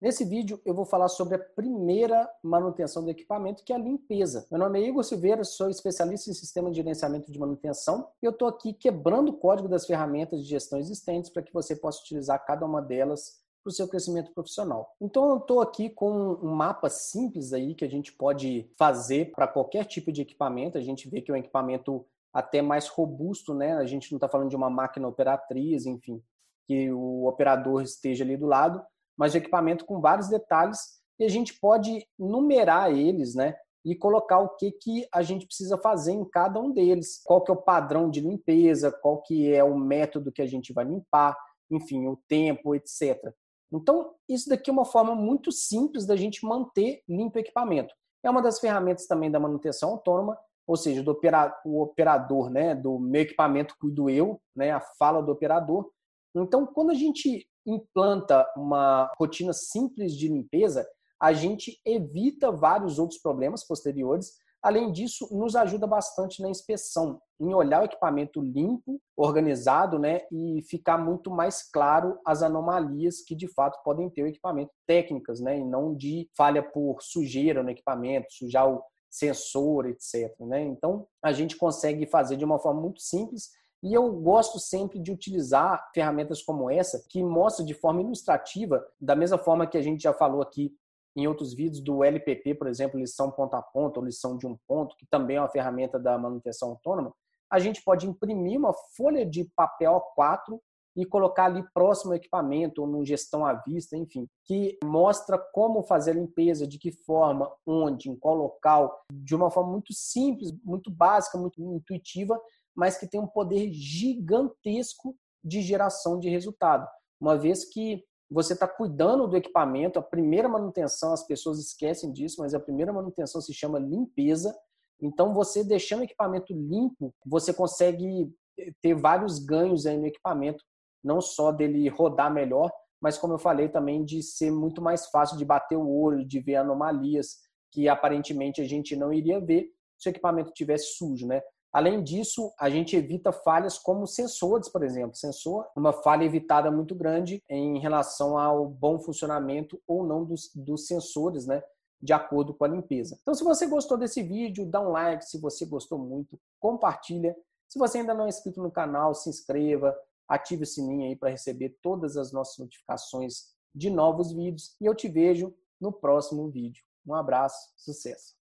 Nesse vídeo eu vou falar sobre a primeira manutenção do equipamento, que é a limpeza. Meu nome é Igor Silveira, sou especialista em sistema de gerenciamento de manutenção e eu estou aqui quebrando o código das ferramentas de gestão existentes para que você possa utilizar cada uma delas para o seu crescimento profissional. Então eu estou aqui com um mapa simples aí que a gente pode fazer para qualquer tipo de equipamento. A gente vê que é um equipamento até mais robusto, né? A gente não está falando de uma máquina operatriz, enfim, que o operador esteja ali do lado mas de equipamento com vários detalhes e a gente pode numerar eles, né? E colocar o que, que a gente precisa fazer em cada um deles. Qual que é o padrão de limpeza, qual que é o método que a gente vai limpar, enfim, o tempo, etc. Então, isso daqui é uma forma muito simples da gente manter limpo o equipamento. É uma das ferramentas também da manutenção autônoma, ou seja, do o operador, né, do meu equipamento cuido eu, né, a fala do operador. Então, quando a gente implanta uma rotina simples de limpeza, a gente evita vários outros problemas posteriores. Além disso, nos ajuda bastante na inspeção, em olhar o equipamento limpo, organizado, né, e ficar muito mais claro as anomalias que de fato podem ter o equipamento, técnicas, né, e não de falha por sujeira no equipamento, sujar o sensor, etc. Né? Então, a gente consegue fazer de uma forma muito simples e eu gosto sempre de utilizar ferramentas como essa, que mostra de forma ilustrativa, da mesma forma que a gente já falou aqui em outros vídeos do LPP, por exemplo, lição ponto a ponto ou lição de um ponto, que também é uma ferramenta da manutenção autônoma, a gente pode imprimir uma folha de papel A4 e colocar ali próximo ao equipamento, ou no gestão à vista, enfim, que mostra como fazer a limpeza, de que forma, onde, em qual local, de uma forma muito simples, muito básica, muito intuitiva, mas que tem um poder gigantesco de geração de resultado. Uma vez que você está cuidando do equipamento, a primeira manutenção, as pessoas esquecem disso, mas a primeira manutenção se chama limpeza. Então, você deixando o equipamento limpo, você consegue ter vários ganhos aí no equipamento, não só dele rodar melhor, mas como eu falei também de ser muito mais fácil de bater o olho, de ver anomalias que aparentemente a gente não iria ver se o equipamento tivesse sujo, né? Além disso, a gente evita falhas como sensores, por exemplo. Sensor, uma falha evitada muito grande em relação ao bom funcionamento ou não dos, dos sensores, né? De acordo com a limpeza. Então, se você gostou desse vídeo, dá um like. Se você gostou muito, compartilha. Se você ainda não é inscrito no canal, se inscreva, ative o sininho aí para receber todas as nossas notificações de novos vídeos. E eu te vejo no próximo vídeo. Um abraço, sucesso!